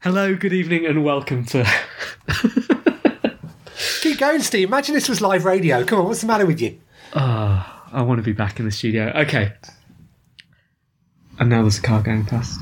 Hello, good evening, and welcome to. Keep going, Steve. Imagine this was live radio. Come on, what's the matter with you? Ah, I want to be back in the studio. Okay. And now there's a car going past.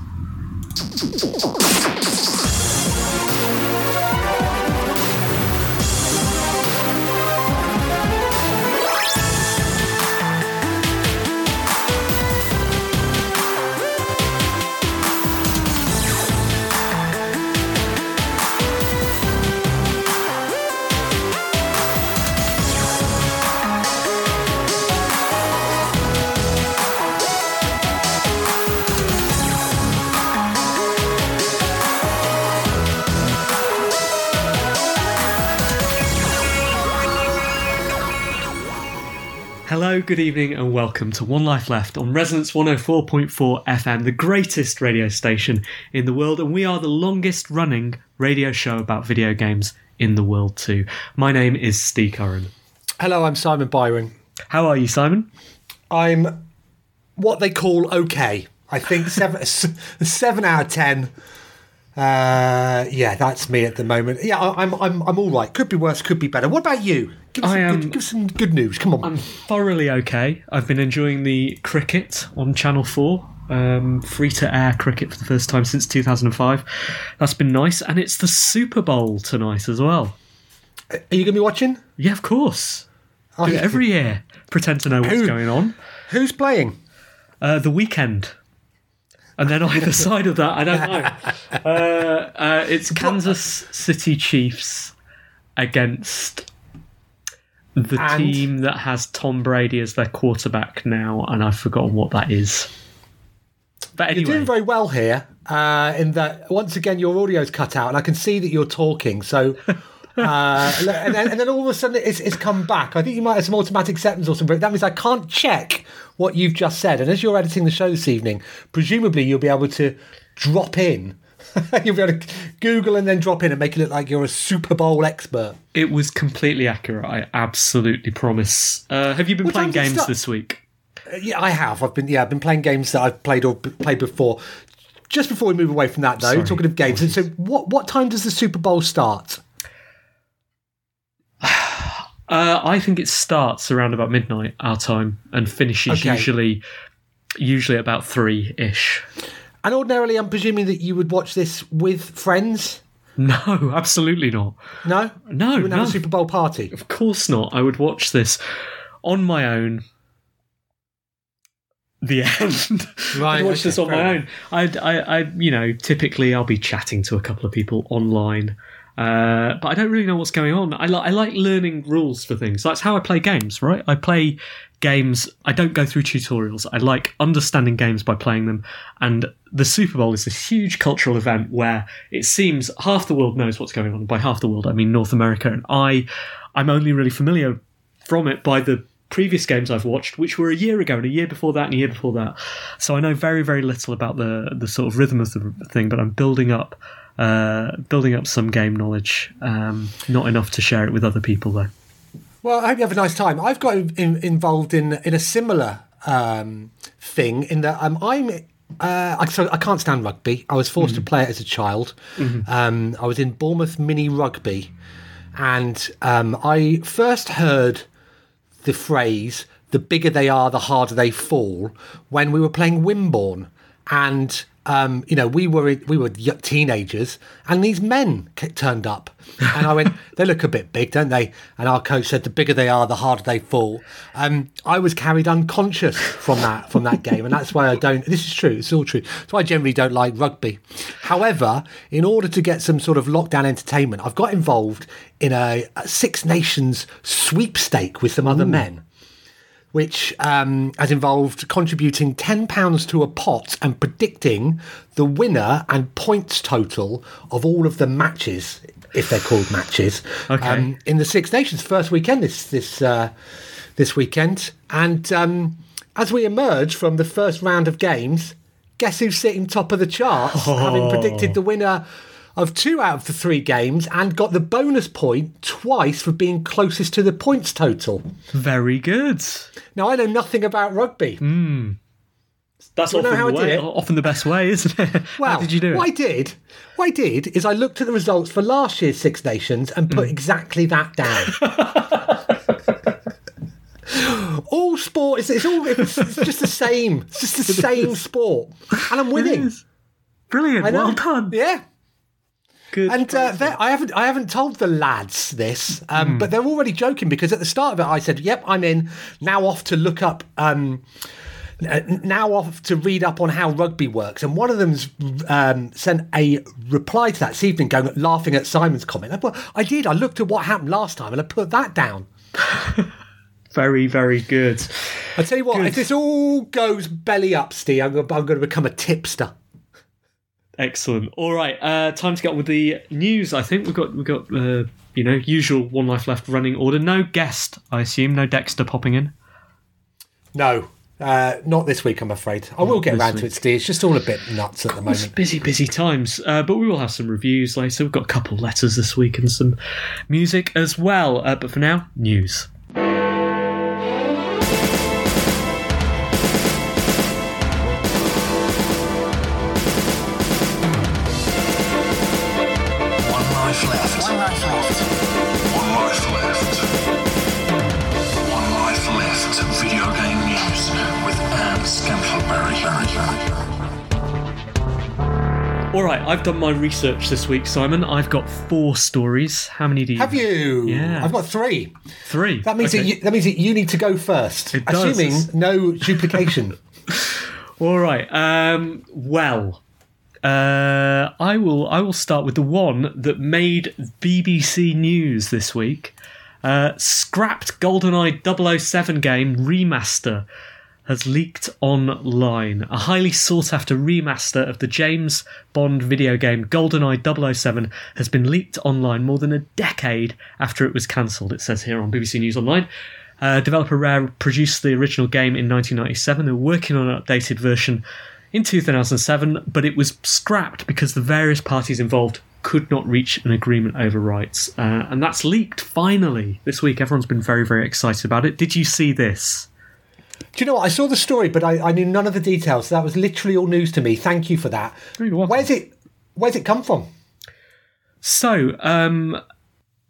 Hello, good evening, and welcome to One Life Left on Resonance 104.4 FM, the greatest radio station in the world, and we are the longest running radio show about video games in the world, too. My name is Steve Curran. Hello, I'm Simon Byron. How are you, Simon? I'm what they call okay. I think seven, seven out of ten. Uh, yeah, that's me at the moment. Yeah, I- I'm, I'm, I'm all right. Could be worse, could be better. What about you? Give us, I some, am- good, give us some good news. Come on. I'm thoroughly okay. I've been enjoying the cricket on Channel 4. Um, free to air cricket for the first time since 2005. That's been nice, and it's the Super Bowl tonight as well. Are you going to be watching? Yeah, of course. Oh, Do it every year. Pretend to know what's Who? going on. Who's playing? Uh, the Weeknd. And then either side of that, I don't know. Uh, uh, it's Kansas City Chiefs against the And? team that has Tom Brady as their quarterback now, and I've forgotten what that is. But You're doing very well here. Uh, in that, once again, your audio's cut out, and I can see that you're talking. So, uh, and, then, and then all of a sudden, it's, it's come back. I think you might have some automatic settings or something. That means I can't check what you've just said. And as you're editing the show this evening, presumably you'll be able to drop in. you'll be able to Google and then drop in and make it look like you're a Super Bowl expert. it was completely accurate. I absolutely promise. Uh, have you been What playing time did it games start? this week? Uh, Yeah, I have. I've been yeah, I've been playing games that I've played or b- played before. Just before we move away from that, though, Sorry. talking of games. So, what what time does the Super Bowl start? Uh, I think it starts around about midnight our time and finishes Okay. usually usually about three ish. And ordinarily, I'm presuming that you would watch this with friends. No, absolutely not. No, No, you wouldn't have a Super Bowl party. Of course not. I would watch this on my own. The end. Right, I'd watch okay, this on my enough. own. I'd, I, I, you know, typically I'll be chatting to a couple of people online, uh, but I don't really know what's going on. I like, I like learning rules for things. That's how I play games, right? I play games. I don't go through tutorials. I like understanding games by playing them. And the Super Bowl is this huge cultural event where it seems half the world knows what's going on. By half the world, I mean North America, and I, I'm only really familiar from it by the previous games I've watched, which were a year ago and a year before that and a year before that. So I know very, very little about the the sort of rhythm of the thing, but I'm building up. Uh, building up some game knowledge, um, not enough to share it with other people though. Well, I hope you have a nice time. I've got in, involved in in a similar um, thing in that um, I'm. Uh, I, so I can't stand rugby. I was forced to play it as a child. Um, I was in Bournemouth mini rugby, and um, I first heard the phrase "the bigger they are, the harder they fall" when we were playing Wimborne, and um, you know, we were we were teenagers, and these men turned up, and I went, they look a bit big, don't they? And our coach said, the bigger they are, the harder they fall. Um, I was carried unconscious from that from that game, and that's why I don't. This is true. It's all true. That's why I generally don't like rugby. However, in order to get some sort of lockdown entertainment, I've got involved in a, a Six Nations sweepstake with some other men which um, has involved contributing £10 to a pot and predicting the winner and points total of all of the matches, if they're called matches, Okay. um, in the Six Nations first weekend this this uh, this weekend. And um, as we emerge from the first round of games, guess who's sitting top of the charts, having predicted the winner of two out of the three games and got the bonus point twice for being closest to the points total. Very good. Now I know nothing about rugby. Hmm. That's Wanna often, know how the I did way, it? often the best way, isn't it? Well, how did you do it? What I did, what I did is I looked at the results for last year's Six Nations and put hmm. exactly that down. all sport is it's all it's, it's just the same. It's just the same sport, and I'm winning. Brilliant. Well done. Yeah. Good. And uh, I haven't I haven't told the lads this, um, Hmm. but they're already joking because at the start of it I said, "Yep, I'm in." Now off to look up. Um, now off to read up on how rugby works, and one of them's um, sent a reply to that this evening, going laughing at Simon's comment. I, put, I did. I looked at what happened last time, and I put that down. very, very good. I tell you what, Good. if this all goes belly up, Steve, I'm going to become a tipster. Excellent. All right, uh, time to get on with the news. I think we've got we've got uh, you know usual one life left running order. No guest, I assume. No Dexter popping in. No. Uh, not this week, I'm afraid. I will get around to it, Steve. It's just all a bit nuts at the moment. busy, busy times. Uh, but we will have some reviews later. We've got a couple letters this week and some music as well. Uh, but for now, news. All right, I've done my research this week, Simon. I've got four stories. How many do you Have you? Yeah. I've got three. Three. That means Okay. that you, that means that you need to go first, It does. assuming no duplication. All right. Um, well, uh, I will. I will start with the one that made BBC News this week. Uh, scrapped GoldenEye 007 game remaster has leaked online. A highly sought after remaster of the James Bond video game GoldenEye 007 has been leaked online more than a decade after it was cancelled, it says here on BBC News Online. Uh, developer Rare produced the original game in 1997. They were working on an updated version in 2007, but it was scrapped because the various parties involved could not reach an agreement over rights. Uh, and that's leaked finally this week. Everyone's been very, very excited about it. Did you see this? Do you know what? I saw the story, but I, I knew none of the details. That was literally all news to me. Thank you for that. Where's it? Where's it come from? So, um,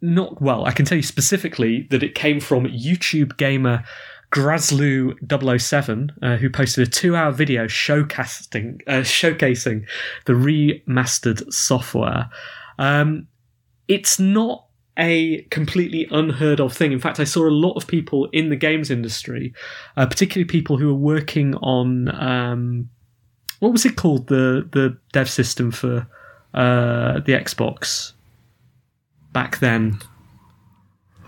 not well. I can tell you specifically that it came from YouTube gamer Grazlu007, uh, who posted a two-hour video showcasing uh, showcasing the remastered software. Um, it's not a completely unheard of thing. In fact, I saw a lot of people in the games industry, uh, particularly people who were working on um, what was it called the the dev system for uh, the Xbox back then.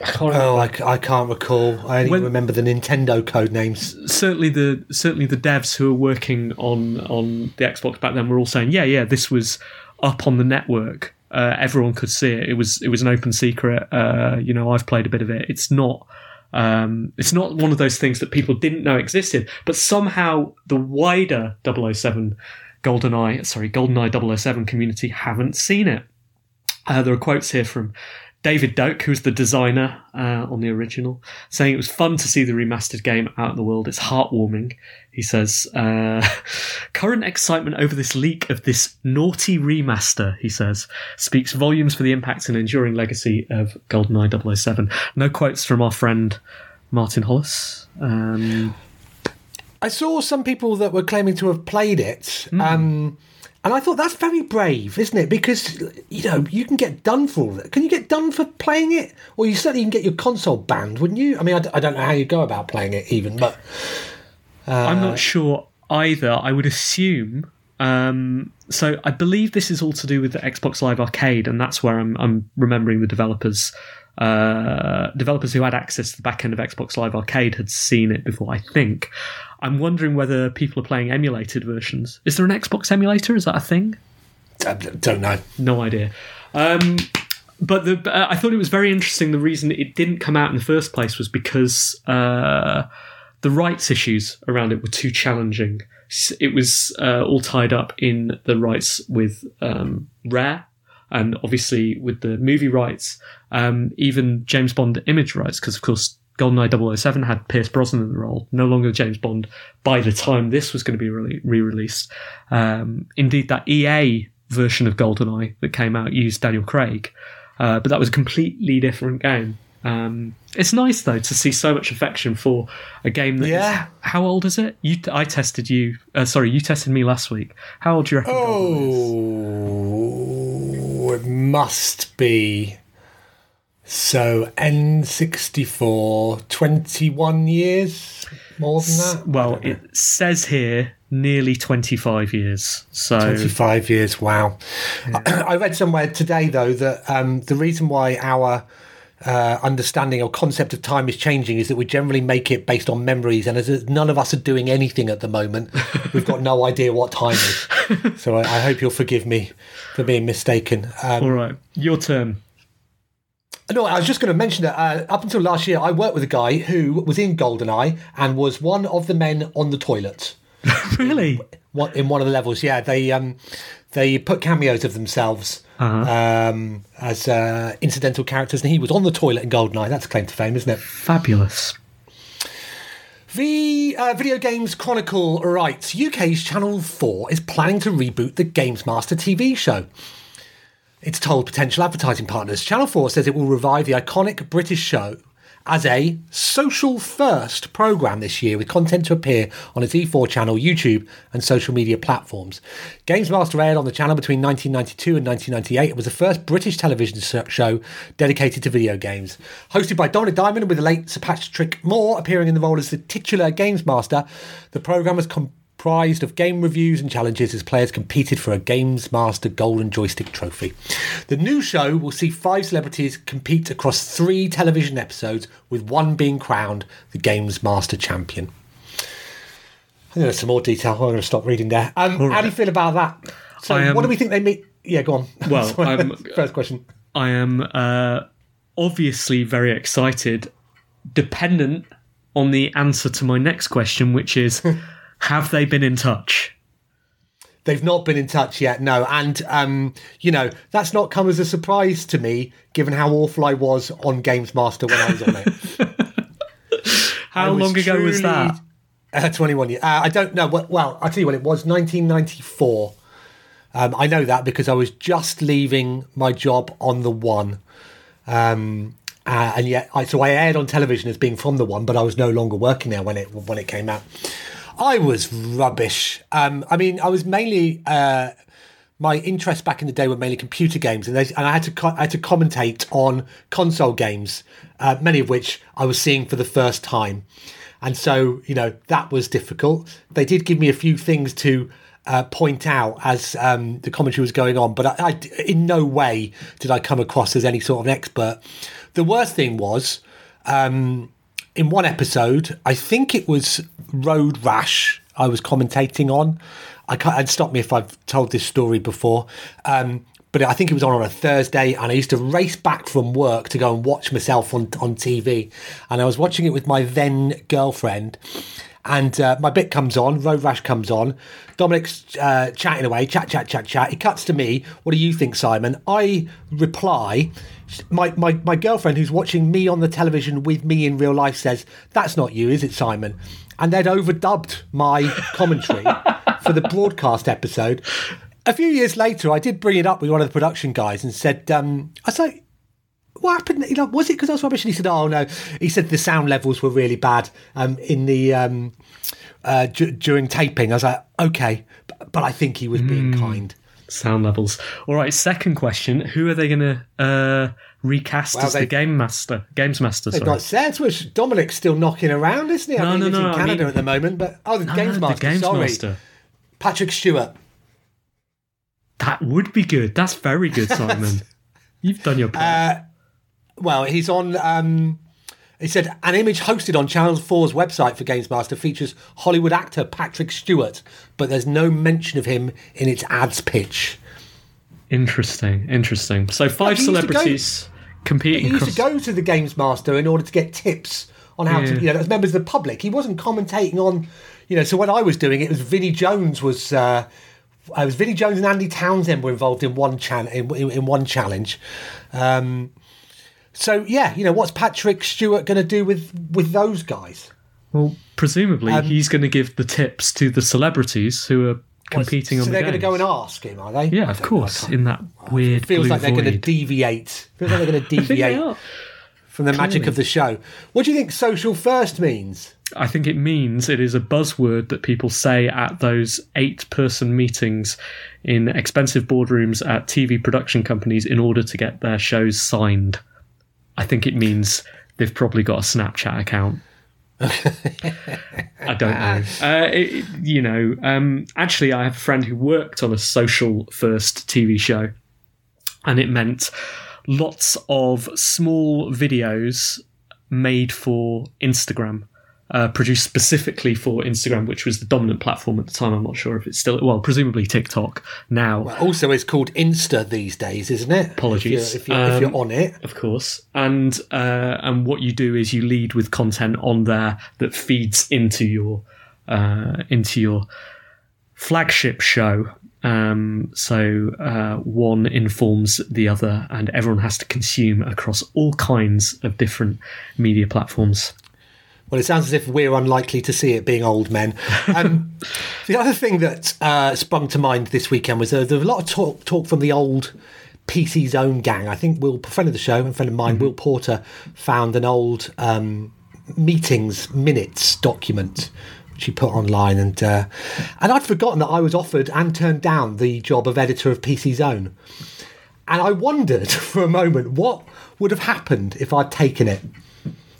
I can't remember. Oh, I, c- I can't recall. I only When- remember the Nintendo code names. certainly the certainly the devs who were working on on the Xbox back then were all saying, yeah, yeah, this was up on the network. Uh, everyone could see it. It was it was an open secret. Uh, you know, I've played a bit of it. It's not. Um, it's not one of those things that people didn't know existed, but somehow the wider 007 GoldenEye, sorry, GoldenEye 007 community haven't seen it. Uh, there are quotes here from David Doak, who's the designer uh, on the original, saying it was fun to see the remastered game out in the world. It's heartwarming. He says, uh, current excitement over this leak of this naughty remaster, he says, speaks volumes for the impact and enduring legacy of GoldenEye 007. No quotes from our friend Martin Hollis. Um, I saw some people that were claiming to have played it. Hmm. Um, And I thought that's very brave, isn't it? Because you know you can get done for all that. Can you get done for playing it? Well, you certainly can get your console banned, wouldn't you? I mean, I, d- I don't know how you go about playing it, even, but I'm Uh, not sure either. I would assume. Um, so I believe this is all to do with the Xbox Live Arcade, and that's where I'm, I'm remembering the developers. Uh, developers who had access to the back end of Xbox Live Arcade had seen it before. I think. I'm wondering whether people are playing emulated versions. Is there an Xbox emulator? Is that a thing? I don't know. No idea. Um, but the, uh, I thought it was very interesting. The reason it didn't come out in the first place was because uh, the rights issues around it were too challenging. It was uh, all tied up in the rights with um, Rare, and obviously with the movie rights, um, even James Bond image rights, because of course. GoldenEye 007 had Pierce Brosnan in the role, no longer James Bond by the time this was going to be re released. Um, indeed, that EA version of GoldenEye that came out used Daniel Craig, uh, but that was a completely different game. Um, it's nice though to see so much affection for a game that is- Yeah. how old is it? You, I tested you. Uh, sorry, you tested me last week. How old do you reckon? Is? Oh, it must be. So N64, 21 years? More than that? Well, it says here nearly 25 years. So 25 years, wow. I, I read somewhere today, though, that um, the reason why our uh, understanding or concept of time is changing is that we generally make it based on memories, and as none of us are doing anything at the moment, we've got no idea what time is. So I, I hope you'll forgive me for being mistaken. Um, all right, your turn. No, I was just going to mention that uh, up until last year, I worked with a guy who was in GoldenEye and was one of the men on the toilet. Really? What in one of the levels? Yeah, they um, they put cameos of themselves um, as uh, incidental characters, and he was on the toilet in GoldenEye. That's a claim to fame, isn't it? Fabulous. The uh, Video Games Chronicle writes UK's Channel 4 is planning to reboot the Games Master TV show. It's told potential advertising partners. Channel 4 says it will revive the iconic British show as a social first programme this year with content to appear on its E4 channel, YouTube, and social media platforms. Games Master aired on the channel between 1992 and 1998. It was the first British television show dedicated to video games. Hosted by Dominic Diamond with the late Sir Patrick Moore appearing in the role as the titular Games Master, the programme was comprised of game reviews and challenges as players competed for a Games Master Golden Joystick trophy. The new show will see five celebrities compete across three television episodes, with one being crowned the Games Master champion. I think there's some more detail. I'm going to stop reading there. Um, How do you feel about that? So, am- what do we think they meet? Yeah, go on. Well, Sorry, I'm- first question. I am uh, obviously very excited, dependent on the answer to my next question, which is have they been in touch? They've not been in touch yet, no. And, um, you know, that's not come as a surprise to me, given how awful I was on Games Master when I was on it. How long ago was that? Uh, 21 years. Uh, I don't know. Well, well, I'll tell you what, it was 1994. Um, I know that because I was just leaving my job on the one. Um, uh, and yet, I, so I aired on television as being from the one, but I was no longer working there when it when it came out. I was rubbish. Um, I mean, I was mainly uh, my interests back in the day were mainly computer games, and, they, and I had to co- I had to commentate on console games, uh, many of which I was seeing for the first time, and so you know that was difficult. They did give me a few things to uh, point out as um, the commentary was going on, but I, I in no way did I come across as any sort of an expert. The worst thing was. Um, in one episode, I think it was Road Rash I was commentating on. I can't, and stop me if I've told this story before. Um, but I think it was on on a Thursday, and I used to race back from work to go and watch myself on on TV. And I was watching it with my then girlfriend, and uh, my bit comes on, Road Rash comes on. Dominic's uh, chatting away, chat, chat, chat, chat. He cuts to me. What do you think, Simon? I reply. My, my, my girlfriend, who's watching me on the television with me in real life, says, That's not you, is it, Simon? And they'd overdubbed my commentary for the broadcast episode. A few years later, I did bring it up with one of the production guys and said, um, I was like, what happened? You know, was it because I was rubbish? And he said, "Oh no." He said the sound levels were really bad um, in the um, uh, d- during taping. I was like, okay, but, but I think he was being Hmm. kind. Sound levels. All right. Second question: Who are they going to uh, recast Well, as the game master? Games master. They've Sorry. got sets, which Dominic's still knocking around, isn't he? I No, mean, no, no, in I Canada mean- at the moment, but oh, the No, Games Master. the Games sorry, Master. Patrick Stewart. That would be good. That's very good, Simon. You've done your part. Well, he's on. Um, he said an image hosted on Channel 4's website for Games Master features Hollywood actor Patrick Stewart, but there's no mention of him in its ads pitch. interesting. Interesting. So five used go- celebrities competing. He used across- to go to the Games Master in order to get tips on how Yeah. to, you know, as members of the public. He wasn't commentating on, you know. So when I was doing it, it was Vinnie Jones was. Uh, I was Vinnie Jones and Andy Townsend were involved in one chan- in, in, in one challenge. Um, so yeah, you know, what's Patrick Stewart going to do with with those guys? Well, presumably Um, he's going to give the tips to the celebrities who are competing so on the they're going to go and ask him, are they? Yeah, of don't know, I course. In that weird feels blue like they're going to deviate. Feels like they're going to I think they deviate from the magic of the show. What do you think social first means? I think it means it is a buzzword that people say at those eight person meetings in expensive boardrooms at TV production companies in order to get their shows signed. I think it means they've probably got a Snapchat account. I don't know. Uh, it, you know, um, actually, I have a friend who worked on a social first TV show, and it meant lots of small videos made for Instagram, uh, produced specifically for Instagram, which was the dominant platform at the time. I'm not sure if it's still, well, presumably TikTok now. Also, it's called Insta these days, isn't it? Apologies. If you're, if you're, if Um, you're on it. of course. And uh, and what you do is you lead with content on there that feeds into your uh, into your flagship show. Um, so uh, one informs the other, and everyone has to consume across all kinds of different media platforms. Well, it sounds as if we're unlikely to see it being old men. Um, the other thing that uh, sprung to mind this weekend was uh, there was a lot of talk, talk from the old PC Zone gang. I think Will, a friend of the show, and friend of mine, Will Porter, found an old um, meetings minutes document which he put online, and uh, and I'd forgotten that I was offered and turned down the job of editor of PC Zone. And I wondered for a moment what would have happened if I'd taken it.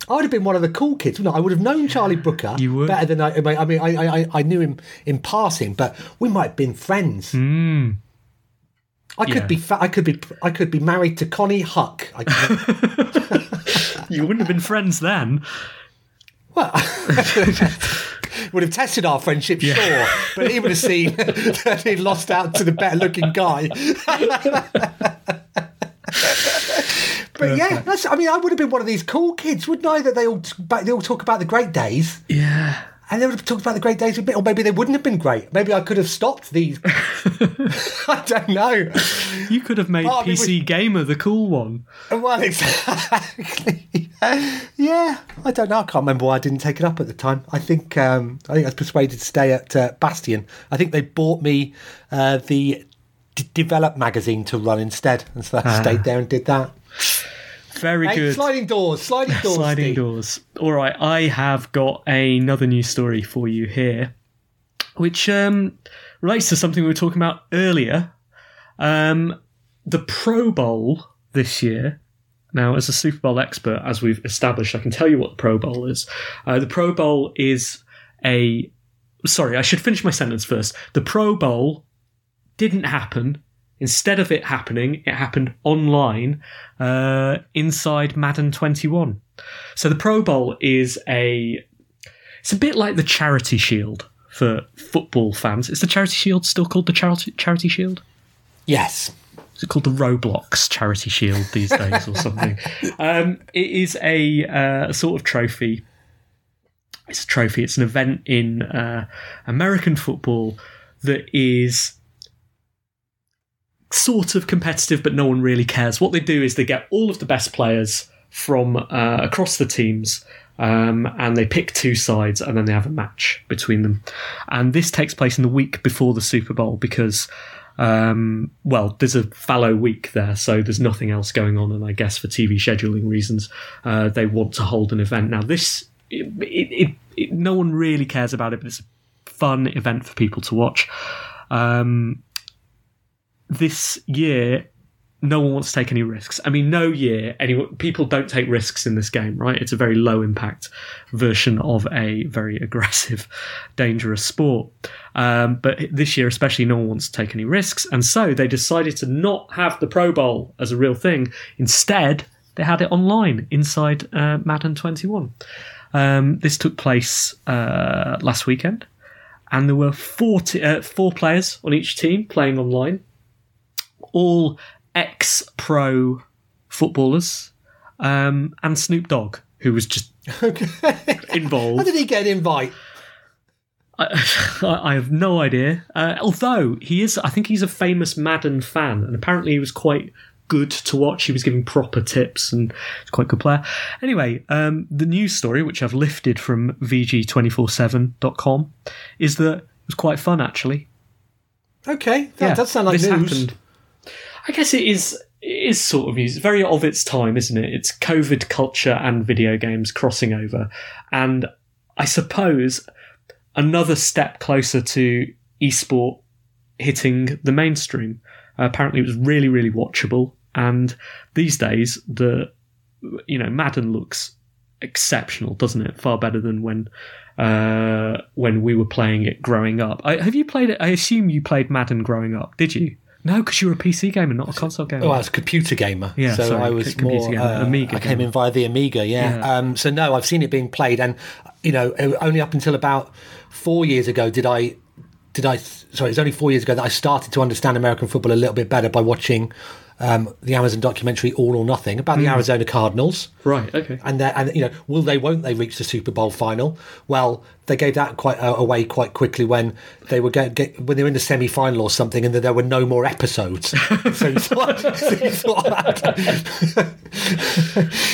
I would have been one of the cool kids, wouldn't I? Would have known Charlie Brooker better than I. I mean, I, I, I, knew him in passing, but we might have been friends. Hmm. I could Yeah. be, fa- I could be, I could be married to Konnie Huq. I You wouldn't have been friends then. well, would have tested our friendship, sure, but he would have seen that he'd lost out to the better-looking guy. But yeah, that's, I mean, I would have been one of these cool kids, wouldn't I? That they all they all talk about the great days. Yeah. And they would have talked about the great days a bit, or maybe they wouldn't have been great. Maybe I could have stopped these. I don't know. You could have made Oh, PC Gamer the cool one. Well, exactly. yeah, I don't know. I can't remember why I didn't take it up at the time. I think um, I think I was persuaded to stay at uh, Bastion. I think they bought me uh, the D- Develop magazine to run instead, and so I stayed there and did that. Very Hey, good. sliding doors, sliding doors, Sliding Steve. doors. All right, I have got another news story for you here, which um, relates to something we were talking about earlier. Um, the Pro Bowl this year. Now, as a Super Bowl expert, as we've established, I can tell you what the Pro Bowl is. Uh, the Pro Bowl is a. Sorry, I should finish my sentence first. The Pro Bowl didn't happen. Instead of it happening, it happened online uh, inside Madden 21. So the Pro Bowl is a. It's a bit like the Charity Shield for football fans. Is the Charity Shield still called the Charity Charity Shield? Yes. Is it called the Roblox Charity Shield these days or something? Um, it is a uh, sort of trophy. It's a trophy. It's an event in uh, American football that is sort of competitive, but no one really cares. What they do is they get all of the best players from uh, across the teams. Um, and they pick two sides and then they have a match between them. And this takes place in the week before the Super Bowl because um, well, there's a fallow week there, so there's nothing else going on, and I guess for TV scheduling reasons, uh, they want to hold an event. Now, this, it, it, it, no one really cares about it, but it's a fun event for people to watch. Um, this year, no one wants to take any risks. I mean, no year, anyone, people don't take risks in this game, right? It's a very low impact version of a very aggressive, dangerous sport. Um, but this year, especially, no one wants to take any risks. And so they decided to not have the Pro Bowl as a real thing. Instead, they had it online inside uh, Madden 21. Um, this took place uh, last weekend. And there were 40, uh, four players on each team playing online, all ex pro footballers, um, and Snoop Dogg, who was just involved. How did he get an invite? I, I have no idea. Uh, although he is, I think he's a famous Madden fan, and apparently he was quite good to watch. He was giving proper tips and quite a good player. Anyway, um, the news story, which I've lifted from VG247.com, is that it was quite fun actually. Okay, that does sound like this news. happened. I guess it is. It is sort of. It's very of its time, isn't it? It's COVID culture and video games crossing over, and I suppose another step closer to esport hitting the mainstream. Uh, apparently, it was really, really watchable, and these days the you know Madden looks exceptional, doesn't it? Far better than when uh, when we were playing it growing up. I, have you played it? I assume you played Madden growing up. Did you? No, because you were a PC gamer, not a console gamer. Oh, I was a computer gamer. Yeah, so sorry, I was c- computer more. gamer, uh, Amiga I came gamer. in via the Amiga. Yeah. Yeah. Um, so no, I've seen it being played, and you know, only up until about four years ago did I. Did I? Sorry, it was only four years ago that I started to understand American football a little bit better by watching um, the Amazon documentary All or Nothing about the Hmm. Arizona Cardinals. Right. Okay. and and you know will they won't they reach the Super Bowl final? Well, they gave that quite uh, away quite quickly when they were get, get, when they were in the semi final or something, and that there were no more episodes. so you thought, so thought.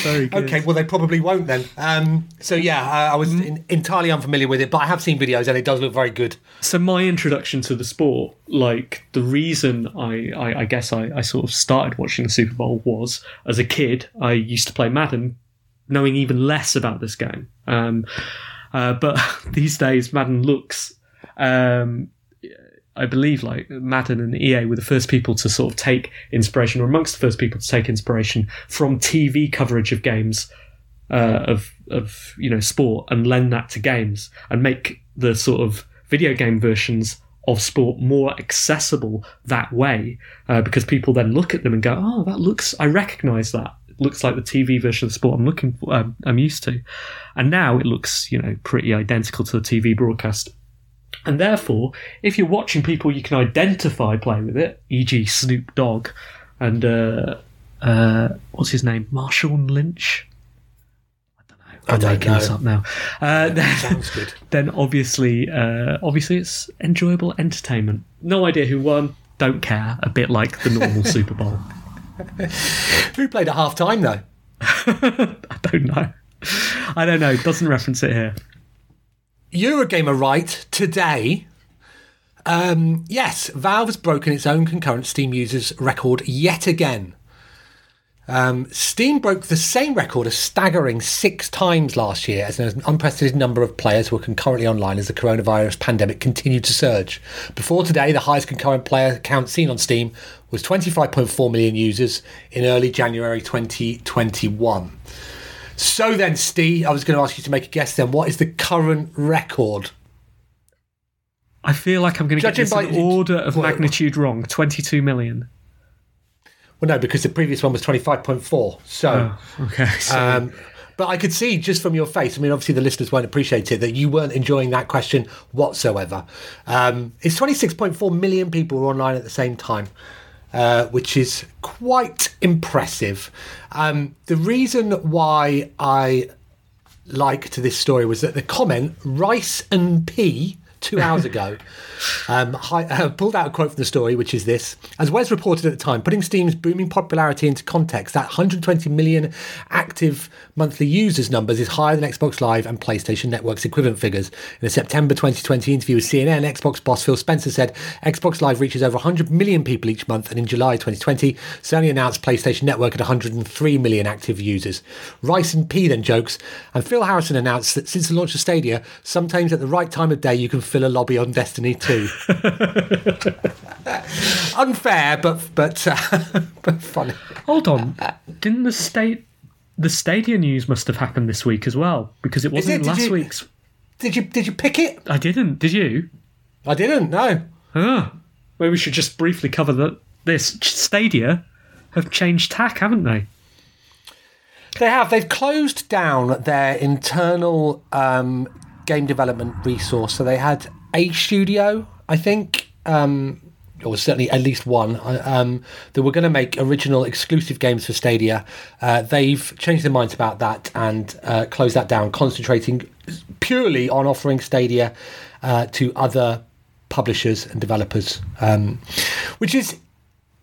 Very good. okay, well they probably won't then. Um, so yeah, I, I was in, entirely unfamiliar with it, but I have seen videos and it does look very good. So my introduction to the sport, like the reason I, I, I guess I, I sort of started watching the Super Bowl was as a kid I used to play Madden, knowing even less about this game. Um, uh, but these days Madden looks, um, I believe, like Madden and EA were the first people to sort of take inspiration, or amongst the first people to take inspiration from TV coverage of games uh, of of you know sport and lend that to games and make the sort of video game versions of sport more accessible that way uh, because people then look at them and go oh that looks i recognize that looks like the tv version of sport i'm looking for um, i'm used to and now it looks you know pretty identical to the tv broadcast and therefore if you're watching people you can identify play with it e.g snoop dogg and uh, uh, what's his name marshawn lynch I'm don't know. I'm making this up now. Uh, then, Sounds good. then obviously, uh, obviously, it's enjoyable entertainment. No idea who won. Don't care. A bit like the normal Super Bowl. Who played at half time though? I don't know. I don't know. Doesn't reference it here. Eurogamer write today. Um, yes, Valve has broken its own concurrent Steam users record yet again. Um, Steam broke the same record a staggering six times last year as an unprecedented number of players were concurrently online as the coronavirus pandemic continued to surge. Before today, the highest concurrent player count seen on Steam was 25.4 million users in early January 2021. So then, Steve, I was going to ask you to make a guess then. What is the current record? I feel like I'm going to get Judging this by- in order of Well- magnitude wrong. 22 million. Well, no, because the previous one was 25.4. So, Oh, okay. So, um, but I could see just from your face, I mean, obviously the listeners won't appreciate it, that you weren't enjoying that question whatsoever. Um, it's 26.4 million people were online at the same time. Uh, which is quite impressive. Um, the reason why I liked this story was that the comment rice and pea two hours ago um, hi, uh, pulled out a quote from the story which is this. As wes reported at the time putting steam's booming popularity into context that 120 million active monthly users numbers is higher than xbox live and playstation network's equivalent figures. In a september 2020 interview with cnn xbox boss phil spencer said xbox live reaches over 100 million people each month and in july 2020 sony announced playstation network at 103 million active users. Rice and pea then jokes and phil harrison announced that since the launch of stadia sometimes at the right time of day you can fill a lobby on Destiny 2. Unfair, but but uh, but funny. Hold on, didn't the state the Stadia news must have happened this week as well because it wasn't it? Last you- week's. Did you did you pick it? I didn't. Did you? I didn't. No. Ah, maybe we should just briefly cover that. This Stadia have changed tack, haven't they? They have. They've closed down their internal um, game development resource. So they had a studio, I think, um, or certainly at least one, um, that were going to make original exclusive games for Stadia. Uh, they've changed their minds about that and uh, closed that down, concentrating purely on offering Stadia uh, to other publishers and developers, um, which is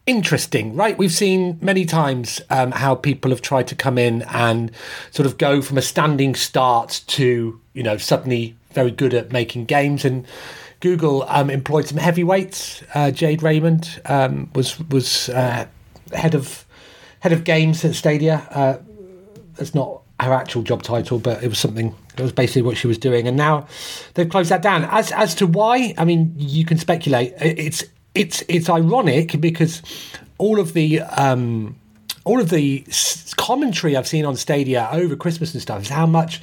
interesting, right? We've seen many times um, how people have tried to come in and sort of go from a standing start to, you know, suddenly very good at making games. And Google um, employed some heavyweights. Uh, Jade Raymond um, was was uh, head of head of games at Stadia. Uh, that's not her actual job title, but it was something. It was basically what she was doing, and now they've closed that down. As as to why, I mean, you can speculate. It's it's it's ironic because all of the um, all of the commentary I've seen on Stadia over Christmas and stuff is how much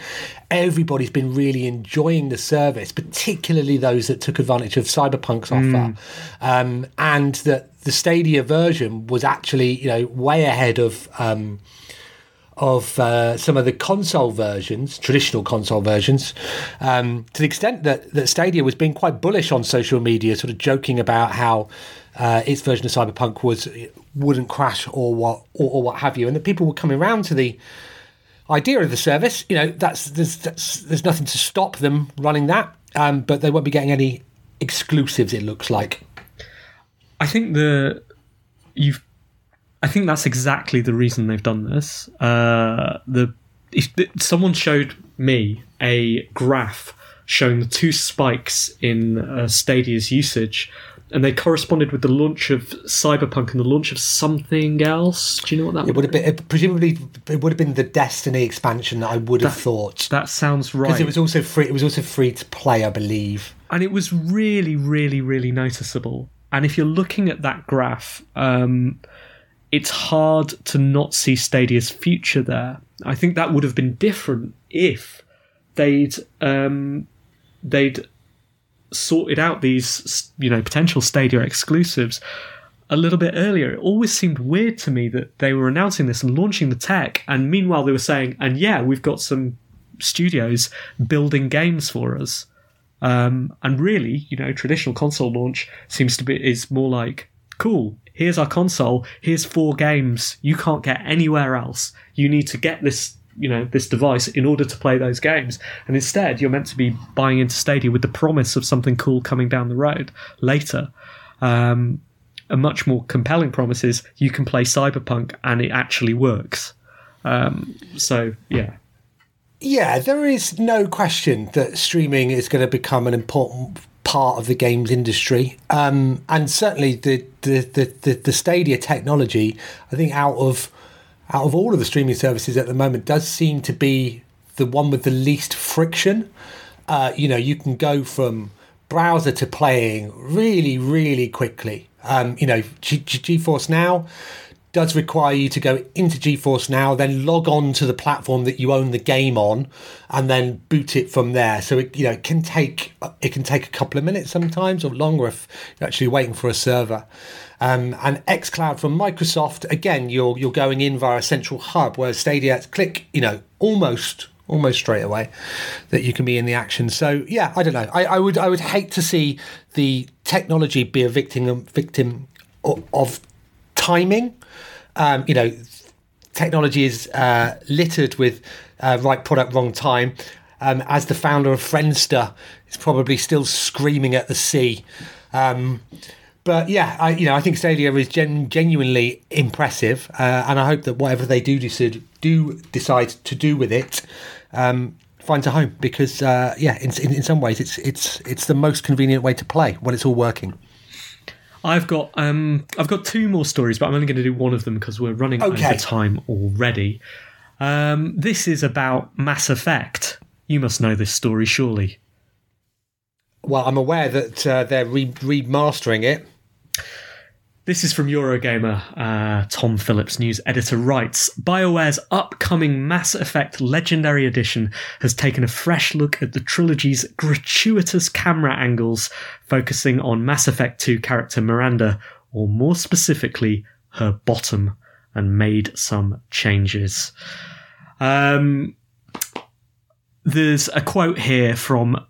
everybody's been really enjoying the service, particularly those that took advantage of Cyberpunk's offer, um, and that the Stadia version was actually you know way ahead of. Um, of uh, some of the console versions, traditional console versions, um, to the extent that, that Stadia was being quite bullish on social media, sort of joking about how uh, its version of Cyberpunk was wouldn't crash or what or, or what have you, and that people were coming around to the idea of the service. You know, that's there's that's, there's nothing to stop them running that, um, but they won't be getting any exclusives. It looks like. I think the you've. I think that's exactly the reason they've done this. Uh, the if, someone showed me a graph showing the two spikes in uh, Stadia's usage, and they corresponded with the launch of Cyberpunk and the launch of something else. Do you know what that It would have been it, presumably it would have been the Destiny expansion. I would have thought. That sounds right. because it was also free. It was also free to play, I believe. and it was really, really, really noticeable. And if you're looking at that graph, um, it's hard to not see Stadia's future there. I think that would have been different if they'd um, they'd sorted out these you know potential Stadia exclusives a little bit earlier. It always seemed weird to me that they were announcing this and launching the tech, and meanwhile they were saying, "And yeah, we've got some studios building games for us." Um, and really, you know, traditional console launch seems to be is more like, cool. Here's our console. Here's four games you can't get anywhere else. You need to get this, you know, this device in order to play those games. And instead, you're meant to be buying into Stadia with the promise of something cool coming down the road later. Um, a much more compelling promise is you can play Cyberpunk and it actually works. Um, so yeah, Yeah, there is no question that streaming is going to become an important part of the games industry, um, and certainly the the, the the the Stadia technology. I think out of out of all of the streaming services at the moment, does seem to be the one with the least friction. Uh, you know, you can go from browser to playing really, really quickly. Um, you know, G- G- GeForce Now does require you to go into GeForce Now, then log on to the platform that you own the game on, and then boot it from there. So it you know it can take it can take a couple of minutes sometimes or longer if you're actually waiting for a server. Um, and XCloud from Microsoft again, you're you're going in via a central hub, where Stadia click you know almost almost straight away that you can be in the action. So yeah, I don't know. I, I would I would hate to see the technology be a victim victim of timing. Um, you know, technology is uh, littered with uh, right product, wrong time. Um, as the founder of Friendster is probably still screaming at the sea. Um, but yeah, I, you know, I think Stadia is gen- genuinely impressive, uh, and I hope that whatever they do decide, do decide to do with it um, finds a home. Because uh, yeah, in, in, in some ways, it's it's it's the most convenient way to play when it's all working. I've got um, I've got two more stories, but I'm only going to do one of them because we're running Okay. over time already. Um, this is about Mass Effect. You must know this story, surely. well, I'm aware that uh, they're re- remastering it. This is from Eurogamer. Uh, Tom Phillips, news editor, writes BioWare's upcoming Mass Effect Legendary Edition has taken a fresh look at the trilogy's gratuitous camera angles, focusing on Mass Effect 2 character Miranda, or more specifically, her bottom, and made some changes. Um, there's a quote here from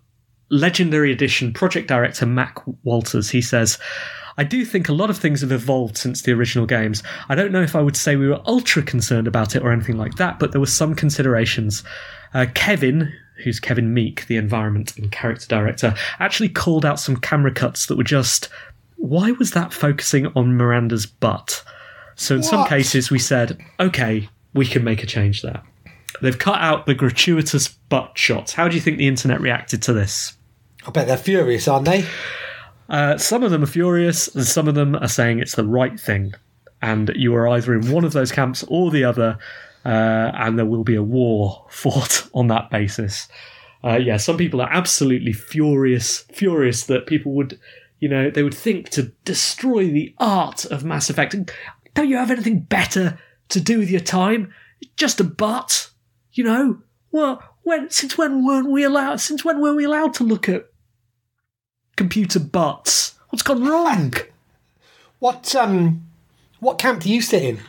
Legendary Edition project director Mac Walters. He says, I do think a lot of things have evolved since the original games. I don't know if I would say we were ultra concerned about it or anything like that, but there were some considerations. Uh, Kevin, who's Kevin Meek, the environment and character director, actually called out some camera cuts that were just, why was that focusing on Miranda's butt? So in some cases, we said, okay, we can make a change there. They've cut out the gratuitous butt shots. How do you think the internet reacted to this? I bet they're furious, aren't they? Uh, some of them are furious, and some of them are saying it's the right thing. And you are either in one of those camps or the other, uh, and there will be a war fought on that basis. Uh, yeah, some people are absolutely furious, furious that people would, you know, they would think to destroy the art of Mass Effect. Don't you have anything better to do with your time? Just a butt, you know. Well, when since when weren't we allowed? Since when were we allowed to look at computer butts. What's gone wrong? What um, what camp do you sit in?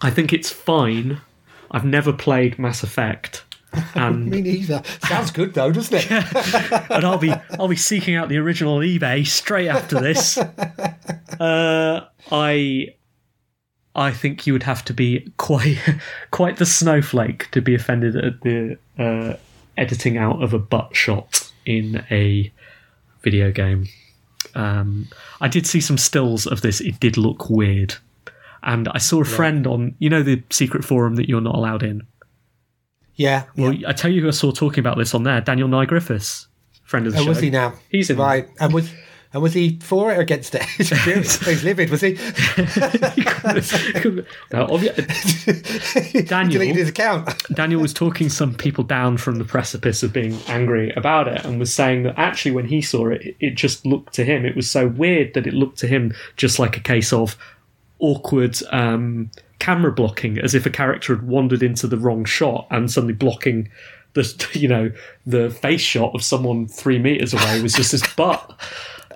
I think it's fine. I've never played Mass Effect, and Me neither. Sounds good though, doesn't it? and I'll be I'll be seeking out the original eBay straight after this. Uh, I I think you would have to be quite quite the snowflake to be offended at the uh, editing out of a butt shot in a video game. Um, I did see some stills of this. It did look weird, and I saw a friend on you know the secret forum that you're not allowed in. Yeah. Well, yeah. I tell you who I saw talking about this on there. Daniel Nye Griffiths, friend of the Oh, show. was he now? He's in right. And was and was he for it or against it? He's livid, was he? Now, obvi- Daniel- his account. Daniel was talking some people down from the precipice of being angry about it and was saying that actually when he saw it, it just looked to him, it was so weird that it looked to him just like a case of awkward um, camera blocking, as if a character had wandered into the wrong shot and suddenly blocking the, you know, the face shot of someone three meters away was just his butt.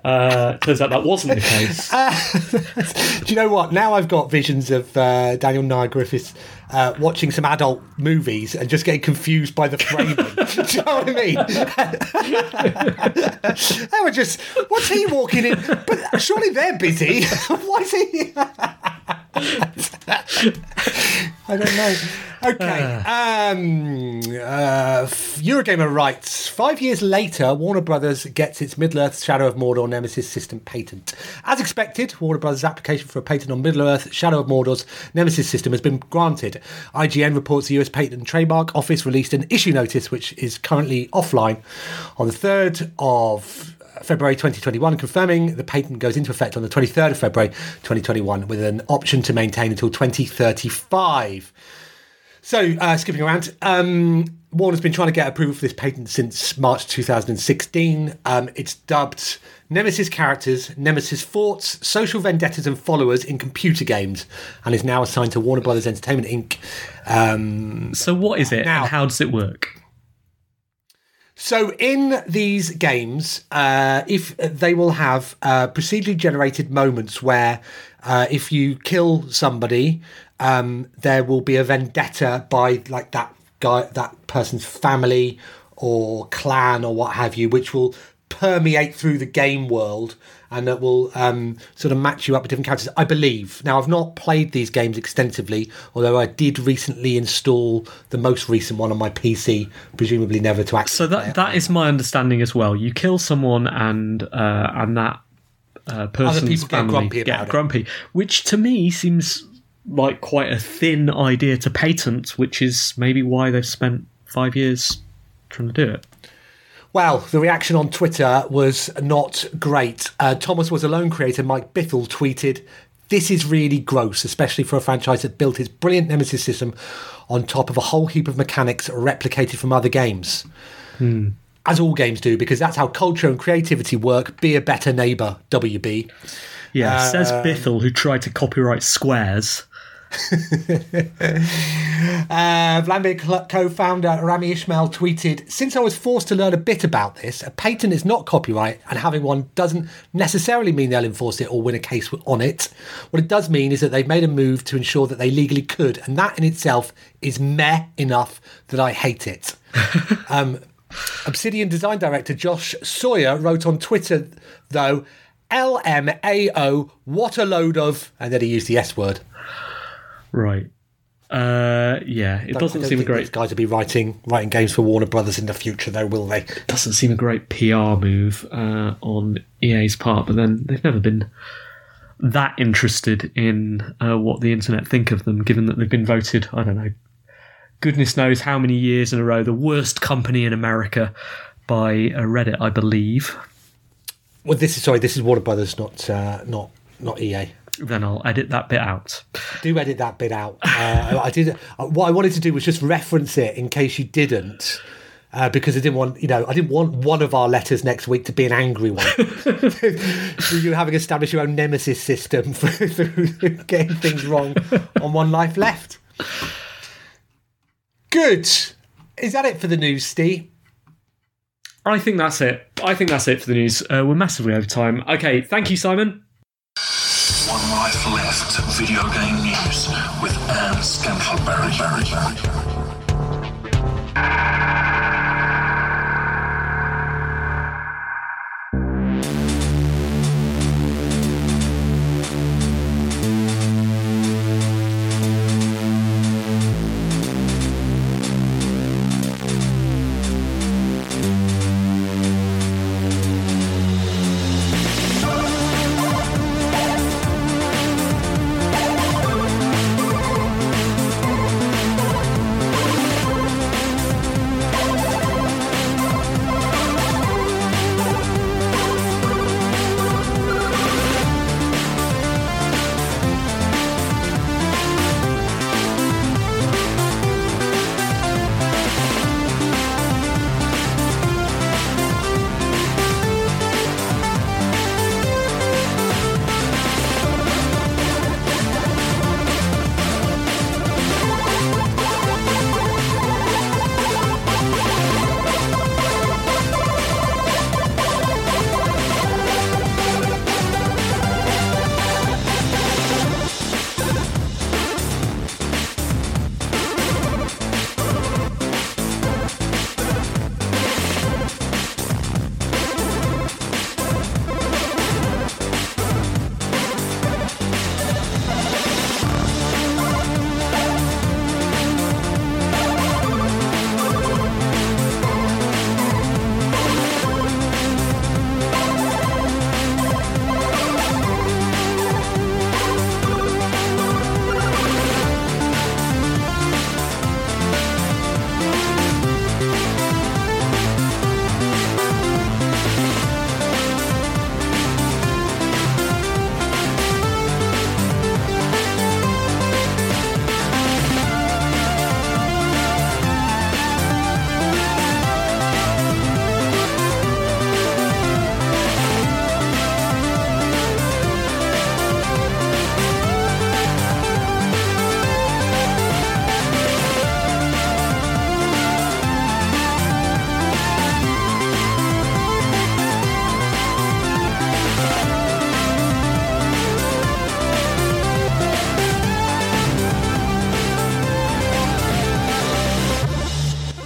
Uh, turns out that wasn't the case. Do you know what? Now I've got visions of uh, Daniel Nye Griffiths uh, watching some adult movies and just getting confused by the framing. Do you know what I mean? they were just, what's he walking in? But surely they're busy. Why is he? I don't know. Okay. Um, uh, Eurogamer writes Five years later, Warner Brothers gets its Middle Earth Shadow of Mordor Nemesis system patent. As expected, Warner Brothers' application for a patent on Middle Earth Shadow of Mordor's Nemesis system has been granted. IGN reports the US Patent and Trademark Office released an issue notice, which is currently offline, on the 3rd of February 2021, confirming the patent goes into effect on the 23rd of February 2021 with an option to maintain until 2035. So, uh, skipping around, um, Warner's been trying to get approval for this patent since March 2016. Um, it's dubbed Nemesis characters, Nemesis forts, social vendettas, and followers in computer games, and is now assigned to Warner Brothers Entertainment Inc. Um, So, what is it Now- and how does it work? So in these games, uh, if they will have uh, procedurally generated moments where, uh, if you kill somebody, um, there will be a vendetta by like that guy, that person's family or clan or what have you, which will permeate through the game world and that will um, sort of match you up with different characters. I believe. Now, I've not played these games extensively, although I did recently install the most recent one on my PC, presumably never to access. So that that is my understanding as well. You kill someone and uh, and that uh, person's people get family grumpy get about it. grumpy, which to me seems like quite a thin idea to patent, which is maybe why they've spent five years trying to do it. Well, the reaction on Twitter was not great. Uh, Thomas was alone creator Mike Bithell tweeted, This is really gross, especially for a franchise that built its brilliant Nemesis system on top of a whole heap of mechanics replicated from other games. as all games do, because that's how culture and creativity work. Be a better neighbour, WB. Yeah, says Bithell, who tried to copyright squares. Uh, Vlambeer co-founder Rami Ismail tweeted, "Since I was forced to learn a bit about this, a patent is not copyright, and having one doesn't necessarily mean they'll enforce it or win a case on it. What it does mean is that they've made a move to ensure that they legally could, and that in itself is meh enough that I hate it." um, Obsidian design director Josh Sawyer wrote on Twitter, though, "LMAO, what a load of," and then he used the S word. Right. Uh, yeah, it doesn't seem a great These guys will be writing writing games for Warner Brothers in the future, though, will they? doesn't seem a great PR move uh, on EA's part, but then they've never been that interested in uh, what the internet think of them, given that they've been voted, I don't know, goodness knows how many years in a row, the worst company in America by uh, Reddit, I believe. Well, this is sorry. This is Warner Brothers, not uh, not not EA. Then I'll edit that bit out. Do edit that bit out. Uh, I did. uh, What I wanted to do was just reference it in case you didn't. Uh, because I didn't want, you know, I didn't want one of our letters next week to be an angry one. so you having established your own nemesis system for, through getting things wrong on One Life Left. Good. Is that it for the news, Steve? I think that's it. I think that's it for the news. Uh, we're massively over time. Okay, thank you, Simon. Life Left video game news with Anne Scantleberry.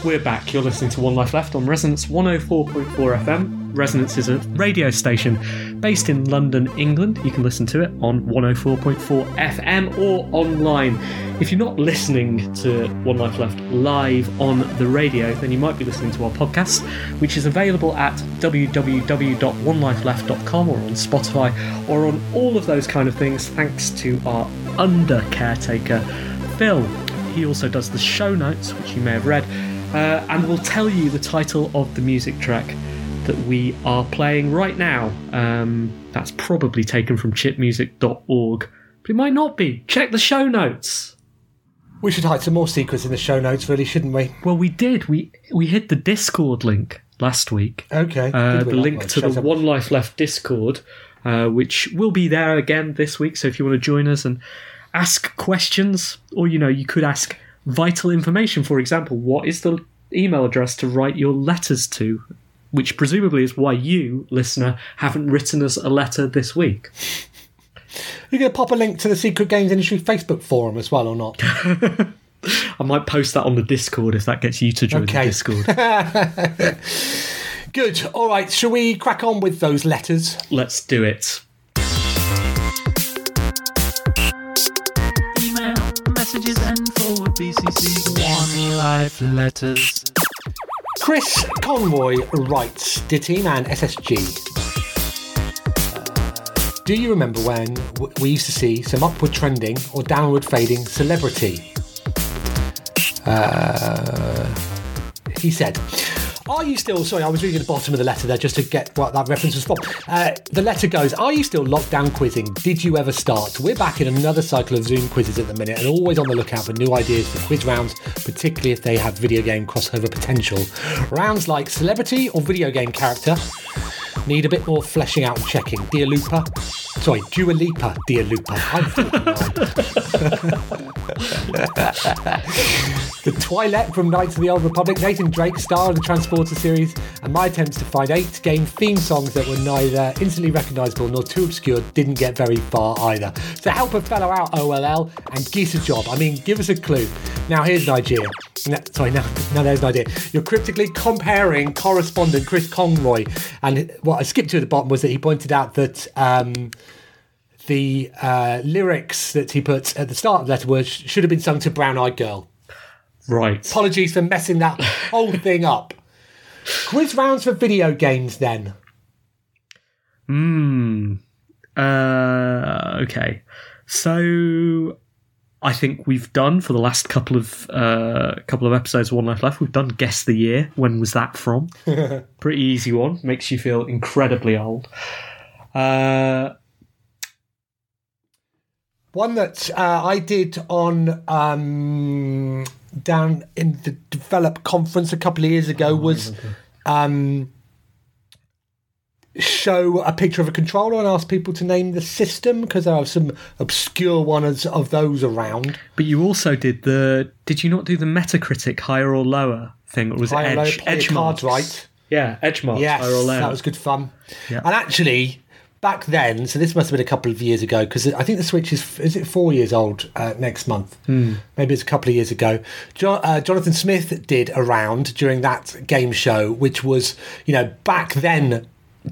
We're back. You're listening to One Life Left on Resonance 104.4 FM. Resonance is a radio station based in London, England. You can listen to it on 104.4 FM or online. If you're not listening to One Life Left live on the radio, then you might be listening to our podcast, which is available at www.onelifeleft.com or on Spotify or on all of those kind of things, thanks to our under caretaker, Phil. He also does the show notes, which you may have read, uh, and will tell you the title of the music track that we are playing right now. Um, that's probably taken from chipmusic.org, but it might not be. Check the show notes. We should hide some more secrets in the show notes, really, shouldn't we? Well, we did. We we hid the Discord link last week. Okay. Uh, the link to the up- One Life Left Discord, uh, which will be there again this week. So if you want to join us and ask questions, or you know, you could ask vital information. For example, what is the email address to write your letters to? Which presumably is why you, listener, haven't written us a letter this week. You're going to pop a link to the Secret Games Industry Facebook forum as well, or not? I might post that on the Discord if that gets you to join Okay. the Discord. Good. All right. Shall we crack on with those letters? Let's do it. BCC. One life letters. Chris Conroy writes, Dear and SSG. Do you remember when we used to see some upward trending or downward fading celebrity? Uh, he said, Are you still, sorry, I was reading the bottom of the letter there just to get what that reference was from. Uh, the letter goes, Are you still lockdown quizzing? Did you ever start? We're back in another cycle of Zoom quizzes at the minute and always on the lookout for new ideas for quiz rounds, particularly if they have video game crossover potential. Rounds like celebrity or video game character need a bit more fleshing out and checking. Dear Looper, sorry, Dua Lipa, Dear. I'm. The Twilight from Knights of the Old Republic, Nathan Drake, star of the Transporter series, and my attempts to find eight game theme songs that were neither instantly recognisable nor too obscure didn't get very far either. So help a fellow out, OLL, and geese a job. I mean, give us a clue. Now here's an idea. No, sorry, now, now there's an idea. You're cryptically comparing correspondent Chris Conroy, and what I skipped to at the bottom was that he pointed out that. Um, the uh, lyrics that he put at the start of the letter were should have been sung to Brown Eyed Girl. Right. Apologies for messing that whole thing up. Quiz rounds for video games then. Hmm. Uh, okay. So I think we've done for the last couple of uh, couple of episodes of One Life Left. We've done guess the year. When was that from? Pretty easy one. Makes you feel incredibly old. Uh, One that uh, I did on um, down in the Develop conference a couple of years ago was um, show a picture of a controller and ask people to name the system because there are some obscure ones of those around. but you also did the. Did you not do the Metacritic higher or lower thing? Or was Higher it or edge? lower, play your edge cards marks? right. Yeah, edge marks. Higher or lower. that was good fun. Yeah. And actually, back then, so this must have been a couple of years ago because I think the Switch is is it four years old uh, next month? Maybe it's a couple of years ago. Jo- uh, Jonathan Smith did a round during that game show, which was you know back then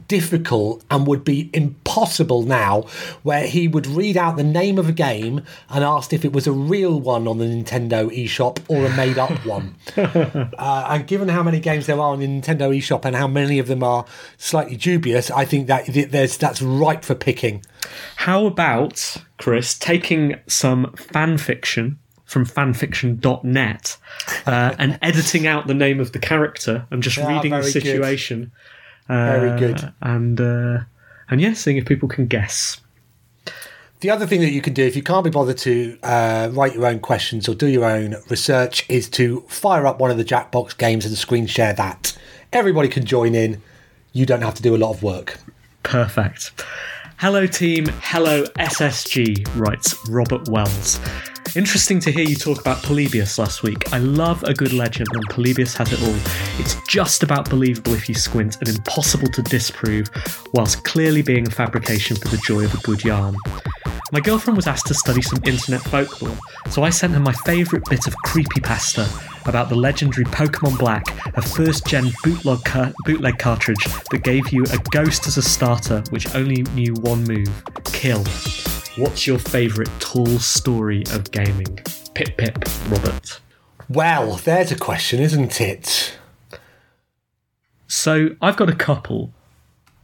difficult and would be impossible now where he would read out the name of a game and asked if it was a real one on the Nintendo eShop or a made up one. Uh, and given how many games there are on the Nintendo eShop and how many of them are slightly dubious, I think that there's that's ripe for picking. How about, Chris, taking some fan fiction from fanfiction.net uh, and editing out the name of the character and just Yeah, reading the situation. good. Very Uh, good. And, uh, and yeah, seeing if people can guess. The other thing that you can do if you can't be bothered to uh, write your own questions or do your own research is to fire up one of the Jackbox games and screen share that. Everybody can join in. You don't have to do a lot of work. Perfect. Hello, team. Hello, SSG, writes Robert Wells. Interesting to hear you talk about Polybius last week. I love a good legend, and Polybius has it all. It's just about believable if you squint and impossible to disprove, whilst clearly being a fabrication for the joy of a good yarn. My girlfriend was asked to study some internet folklore, so I sent her my favourite bit of creepypasta about the legendary Pokemon Black, a first gen bootleg, car- bootleg cartridge that gave you a ghost as a starter which only knew one move kill. What's your favourite tall story of gaming? Pip pip, Robert. Well, there's a question, isn't it? So I've got a couple.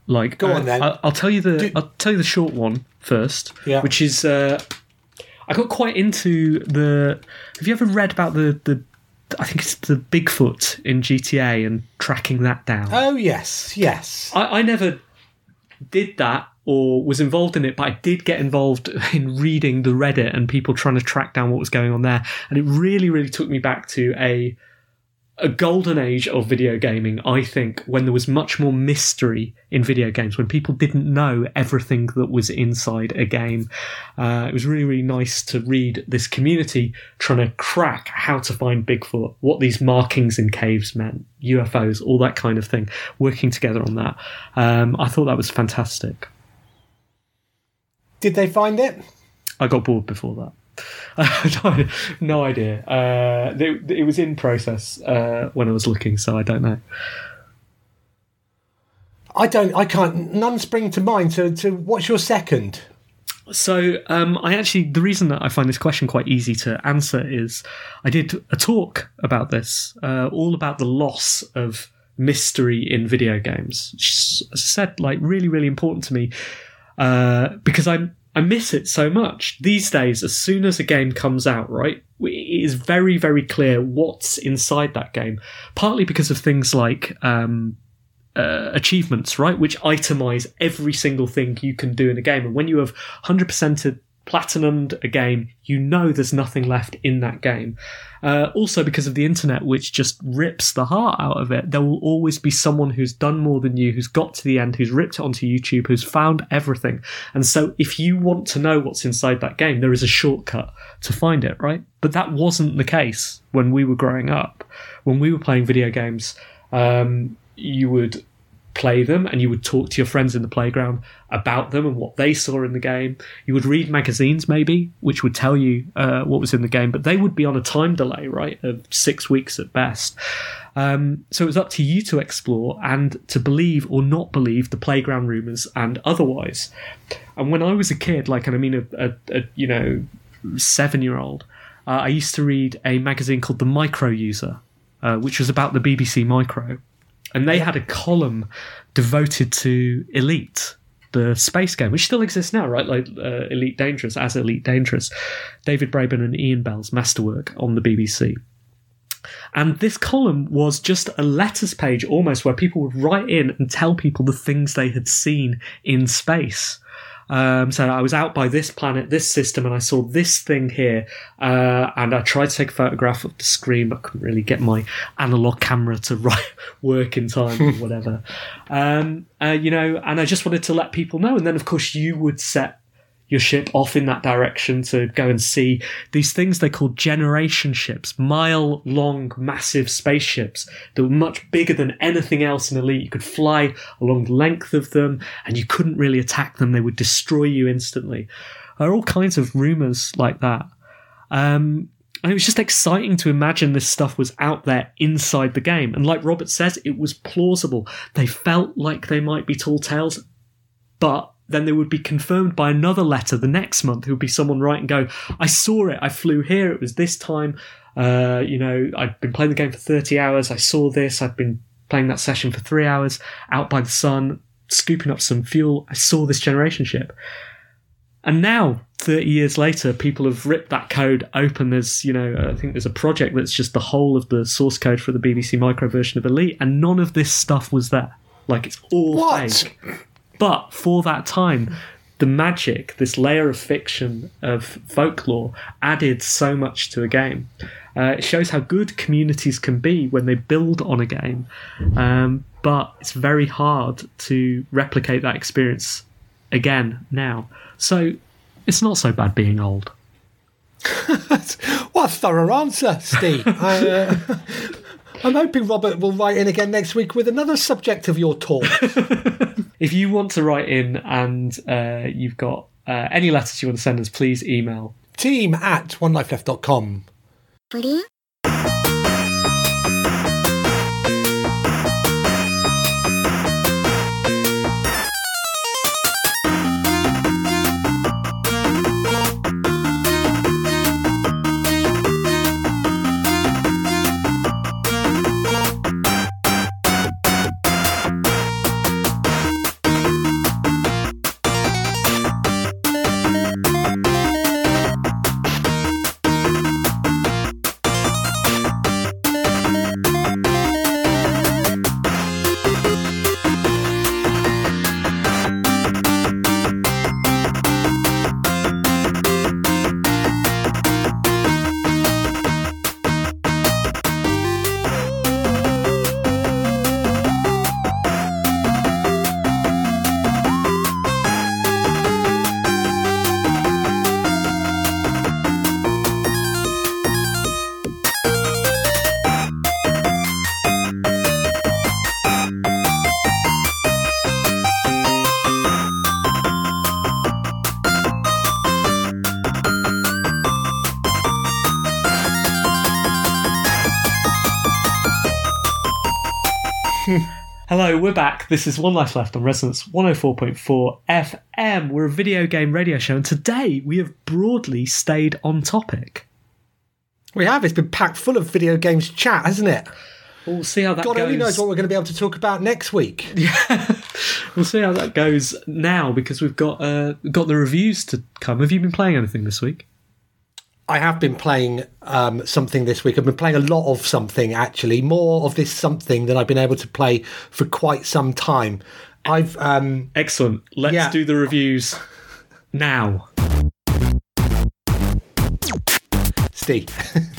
Like, Go uh, on then. I- I'll tell you the Do- I'll tell you the short one first. Yeah. Which is, uh, I got quite into the. Have you ever read about the the? I think it's the Bigfoot in GTA and tracking that down. Oh, yes, yes. I, I never did that or was involved in it, but I did get involved in reading the Reddit and people trying to track down what was going on there. And it really, really took me back to a a golden age of video gaming, I think, when there was much more mystery in video games, when people didn't know everything that was inside a game. Uh, it was really, really nice to read this community trying to crack how to find Bigfoot, what these markings in caves meant, UFOs, all that kind of thing, working together on that. Um, I thought that was fantastic. Did they find it? I got bored before that. no, no idea. Uh, it, it was in process uh, when I was looking, so I don't know. I don't. I can't. None spring to mind. So, to what's your second? So, um, I actually, the reason that I find this question quite easy to answer is I did a talk about this, uh, all about the loss of mystery in video games. I said, like really, really important to me uh, because I'm I miss it so much these days. As soon as a game comes out, right, it is very, very clear what's inside that game. Partly because of things like um, uh, achievements, right, which itemize every single thing you can do in a game. And when you have 100%ed platinumed a game, you know there's nothing left in that game. Uh, also, because of the internet, which just rips the heart out of it, there will always be someone who's done more than you, who's got to the end, who's ripped it onto YouTube, who's found everything. And so, if you want to know what's inside that game, there is a shortcut to find it, right? But that wasn't the case when we were growing up. When we were playing video games, um, you would play them and you would talk to your friends in the playground about them and what they saw in the game. You would read magazines, maybe, which would tell you uh, what was in the game, but they would be on a time delay, right, of six weeks at best. Um, so it was up to you to explore and to believe or not believe the playground rumors and otherwise. And when I was a kid, like, and I mean, a, a, a you know, seven year old, uh, I used to read a magazine called The Micro User, uh, which was about the BBC Micro and they had a column devoted to Elite, the space game, which still exists now, right? Like uh, Elite Dangerous, as Elite Dangerous, David Braben and Ian Bell's masterwork on the BBC. And this column was just a letters page almost where people would write in and tell people the things they had seen in space. Um, so I was out by this planet, this system, and I saw this thing here. Uh, and I tried to take a photograph of the screen, but couldn't really get my analog camera to write, work in time or whatever. Um, uh, you know, and I just wanted to let people know. And then, of course, you would set your ship off in that direction to go and see these things they call generation ships, mile long, massive spaceships that were much bigger than anything else in Elite. You could fly along the length of them and you couldn't really attack them. They would destroy you instantly. There are all kinds of rumors like that. Um, and it was just exciting to imagine this stuff was out there inside the game. And like Robert says, it was plausible. They felt like they might be tall tales, but then they would be confirmed by another letter the next month. Who would be someone writing, go, I saw it. I flew here. It was this time. Uh, you know, I've been playing the game for 30 hours. I saw this. I've been playing that session for three hours out by the sun, scooping up some fuel. I saw this generation ship. And now, 30 years later, people have ripped that code open. There's, you know, I think there's a project that's just the whole of the source code for the BBC Micro version of Elite, and none of this stuff was there. Like, it's all What? fake. But for that time, the magic, this layer of fiction, of folklore, added so much to a game. Uh, it shows how good communities can be when they build on a game. Um, but it's very hard to replicate that experience again now. So it's not so bad being old. What a thorough answer, Steve. I, uh, I'm hoping Robert will write in again next week with another subject of your talk. If you want to write in and uh, you've got uh, any letters you want to send us, please email Team at onelifeleft.com. Hello, we're back. This is One Life Left on Resonance 104.4 FM. We're a video game radio show, and today we have broadly stayed on topic. We have. It's been packed full of video games chat, hasn't it? We'll see how that goes. God goes. only knows what we're going to be able to talk about next week. We'll see how that goes now because we've got uh, we've got the reviews to come. Have you been playing anything this week? I have been playing um, something this week. I've been playing a lot of something, actually, more of this something than I've been able to play for quite some time. I've um, Excellent. Let's Yeah. do the reviews now. Steve.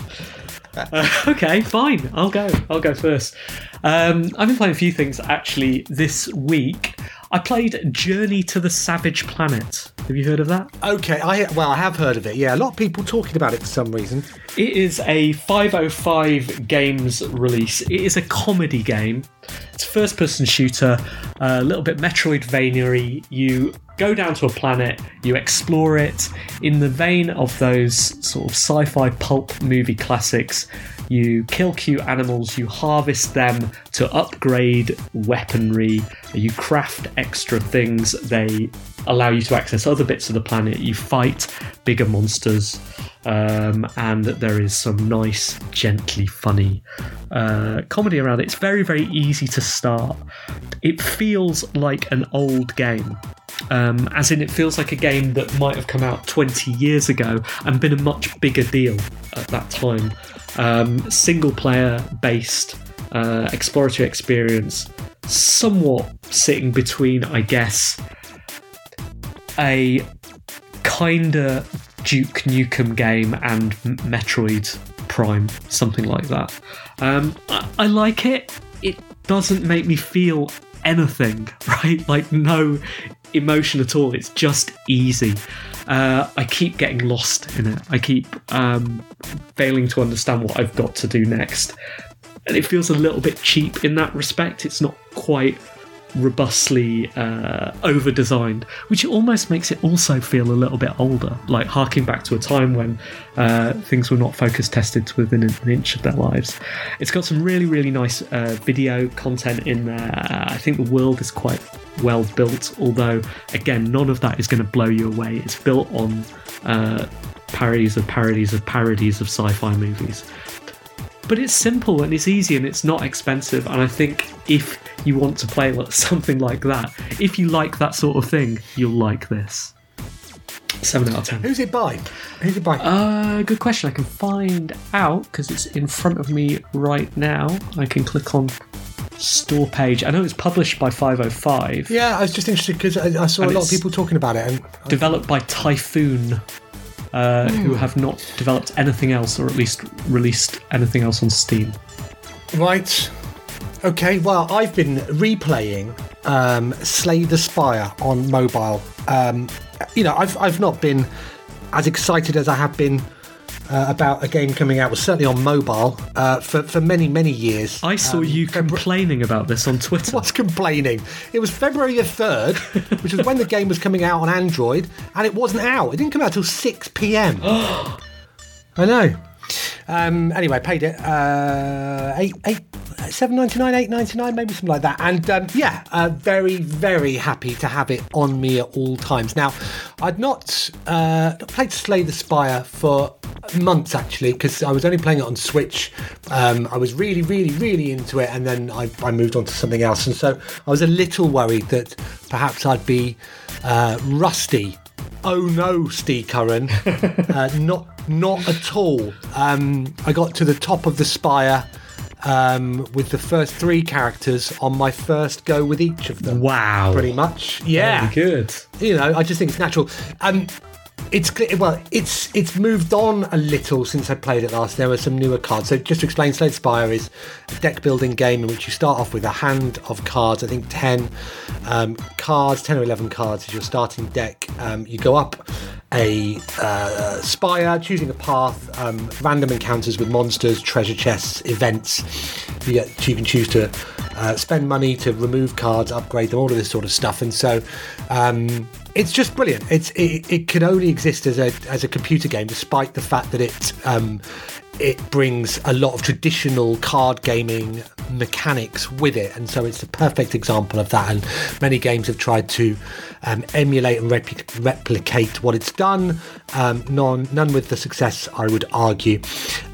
Okay, fine. I'll go. I'll go first. Um, I've been playing a few things actually this week. I played Journey to the Savage Planet. Have you heard of that? okay, I well, I have heard of it. Yeah, a lot of people talking about it for some reason. It is a 505 games release. It is a comedy game. It's a first person shooter, a little bit Metroidvania You go down to a planet, you explore it. In the vein of those sort of sci fi pulp movie classics, you kill cute animals, you harvest them to upgrade weaponry, you craft extra things, they allow you to access other bits of the planet, you fight bigger monsters, um, and there is some nice, gently funny uh, comedy around it. It's very, very easy to start. It feels like an old game. Um, as in, it feels like a game that might have come out 20 years ago and been a much bigger deal at that time. Um, single player based uh, exploratory experience, somewhat sitting between, I guess, a kinda Duke Nukem game and Metroid Prime, something like that. Um, I, I like it. It doesn't make me feel anything, right? Like no emotion at all. It's just easy. Uh, I keep getting lost in it. I keep um, failing to understand what I've got to do next. And it feels a little bit cheap in that respect. It's not quite robustly uh, over designed, which almost makes it also feel a little bit older, like harking back to a time when uh, things were not focus tested to within an inch of their lives. It's got some really, really nice uh, video content in there. I think the world is quite well built, although, again, none of that is going to blow you away. It's built on uh, parodies of parodies of parodies of sci fi movies but it's simple and it's easy and it's not expensive and i think if you want to play something like that. If you like that sort of thing you'll like this. 7 out of 10 Who's it by? Who's it by? uh good question. I can find out because it's in front of me right now. I can click on store page. I know it's published by 505 yeah, I was just interested because I, I saw And a lot of people talking about it, and developed by typhoon uh, who have not developed anything else or at least released anything else on steam. Right. Okay. Well, I've been replaying um, Slay the Spire on mobile. Um, you know, I've I've not been as excited as I have been uh, about a game coming out. Well, certainly on mobile uh, for for many many years. i saw Um, you complaining about this on twitter What's complaining. It was February the third, which was when the game was coming out on Android, and it wasn't out. It didn't come out till six p.m. I know. Um, anyway, paid it uh, eight eight seven ninety nine, eight ninety nine, maybe something like that. And um, yeah, uh, very very happy to have it on me at all times. Now, I'd not uh, not played Slay the Spire for months actually because I was only playing it on Switch. Um, I was really really really into it, and then I, I moved on to something else, and so I was a little worried that perhaps I'd be uh, rusty Oh no, Steve Curran. uh, not not at all. Um, I got to the top of the spire um, with the first three characters on my first go with each of them. Wow. Pretty much. Yeah. Very good. You know, I just think it's natural. Um, it's well, it's it's moved on a little since I played it last. There are some newer cards. So just to explain, Slay the Spire is a deck building game in which you start off with a hand of cards. I think ten um, cards, ten or eleven cards is your starting deck. Um, you go up a uh, spire, choosing a path, um, random encounters with monsters, treasure chests, events. You, get, you can choose to uh, spend money to remove cards, upgrade them, all of this sort of stuff. And so um, it's just brilliant. It's it, it can only exist as a as a computer game, despite the fact that it um, it brings a lot of traditional card gaming mechanics with it, and so it's a perfect example of that. And many games have tried to um, emulate and repli- replicate what it's done. Um, none, none with the success, I would argue.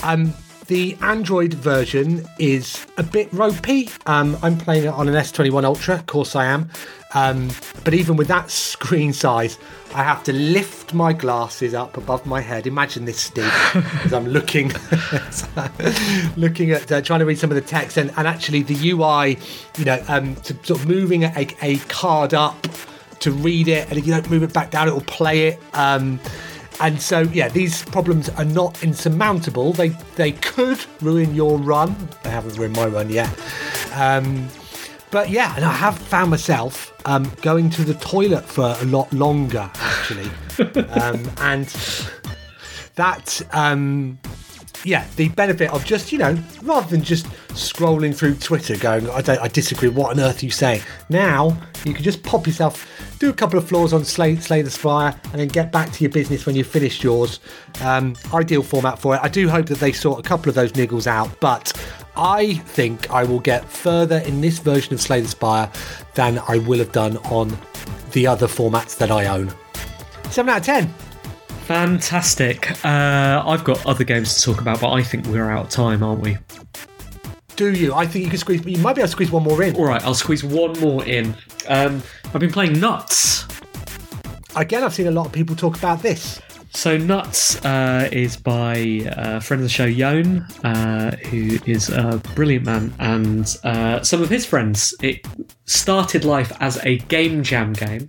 Um, the Android version is a bit ropey. Um, I'm playing it on an S21 Ultra, of course I am. Um, but even with that screen size, I have to lift my glasses up above my head. Imagine this, Steve, as I'm looking, looking at uh, trying to read some of the text, and, and actually the UI, you know, um, to, sort of moving a, a card up to read it, and if you don't move it back down, it will play it. Um, and so, yeah, these problems are not insurmountable. They they could ruin your run. They haven't ruined my run yet. Um, but yeah, and I have found myself um, going to the toilet for a lot longer, actually. um, and that, um, yeah, the benefit of just, you know, rather than just scrolling through Twitter going, I, don't, I disagree, what on earth are you saying? Now, you can just pop yourself, do a couple of floors on Slay, Slay the Spire, and then get back to your business when you've finished yours. Um, ideal format for it. I do hope that they sort a couple of those niggles out, but I think I will get further in this version of Slay the Spire than I will have done on the other formats that I own. 7 out of 10. Fantastic. Uh, I've got other games to talk about, but I think we're out of time, aren't we? Do you? I think you can squeeze, you might be able to squeeze one more in. All right, I'll squeeze one more in. Um, I've been playing Nuts. Again, I've seen a lot of people talk about this. So Nuts uh, is by a friend of the show, Yon, uh, who is a brilliant man, and uh, some of his friends. It started life as a game jam game,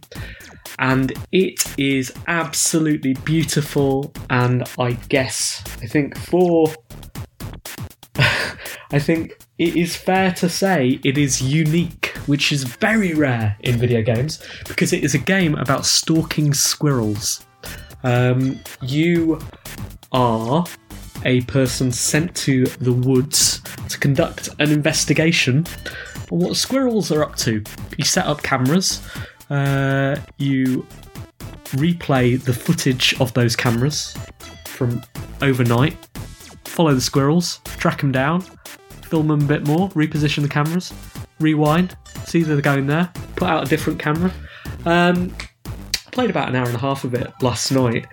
and it is absolutely beautiful. And I guess I think for I think it is fair to say it is unique, which is very rare in video games because it is a game about stalking squirrels. Um, you are a person sent to the woods to conduct an investigation on what squirrels are up to. You set up cameras, uh, you replay the footage of those cameras from overnight, follow the squirrels, track them down, film them a bit more, reposition the cameras, rewind, see that they're going there, put out a different camera. Um, played about an hour and a half of it last night.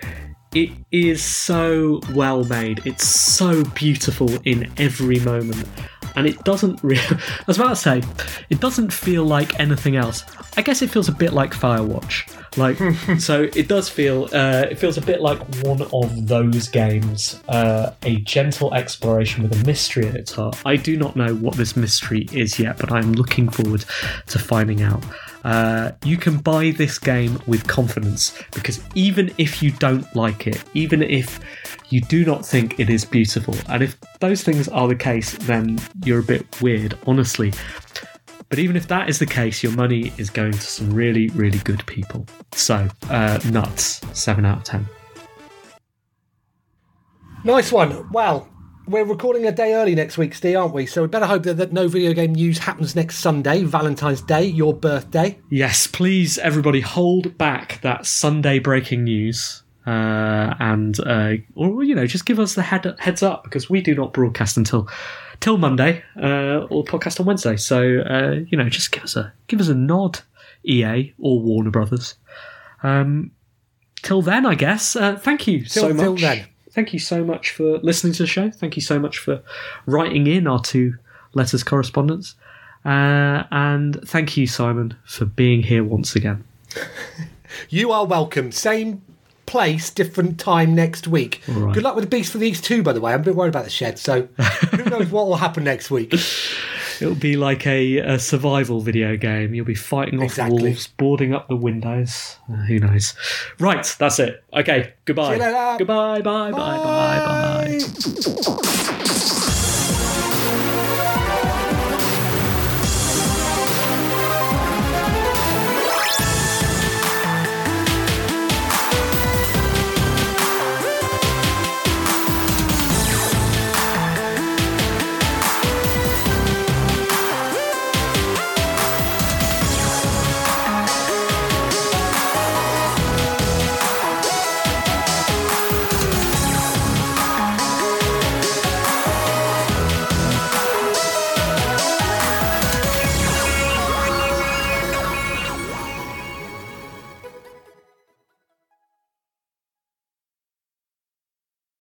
It is so well made. It's so beautiful in every moment. And it doesn't really. I was about to say, it doesn't feel like anything else. I guess it feels a bit like Firewatch. Like, so it does feel. Uh, it feels a bit like one of those games. Uh, a gentle exploration with a mystery at its heart. I do not know what this mystery is yet, but I'm looking forward to finding out. Uh, you can buy this game with confidence because even if you don't like it, even if you do not think it is beautiful, and if those things are the case, then you're a bit weird, honestly. But even if that is the case, your money is going to some really, really good people. So, uh, nuts, 7 out of 10. Nice one. Well, we're recording a day early next week, Steve, aren't we? So we better hope that, that no video game news happens next Sunday, Valentine's Day, your birthday. Yes, please, everybody, hold back that Sunday breaking news. Uh, and uh, or you know, just give us the head, heads up because we do not broadcast until till Monday uh, or podcast on Wednesday. So uh, you know, just give us a give us a nod, EA or Warner Brothers. Um, till then, I guess. Uh, thank you so much. till then. Thank you so much for listening to the show. Thank you so much for writing in our two letters correspondence. Uh, and thank you, Simon, for being here once again. You are welcome. Same place, different time next week. right. Good luck with the Beast from the East two, by the way. I'm a bit worried about the shed, so who knows what will happen next week. It'll be like a, a survival video game. You'll be fighting off Exactly. wolves, boarding up the windows. Uh, who knows? Right, that's it. Okay, goodbye. See you later. Goodbye, bye, bye, bye, bye. Bye.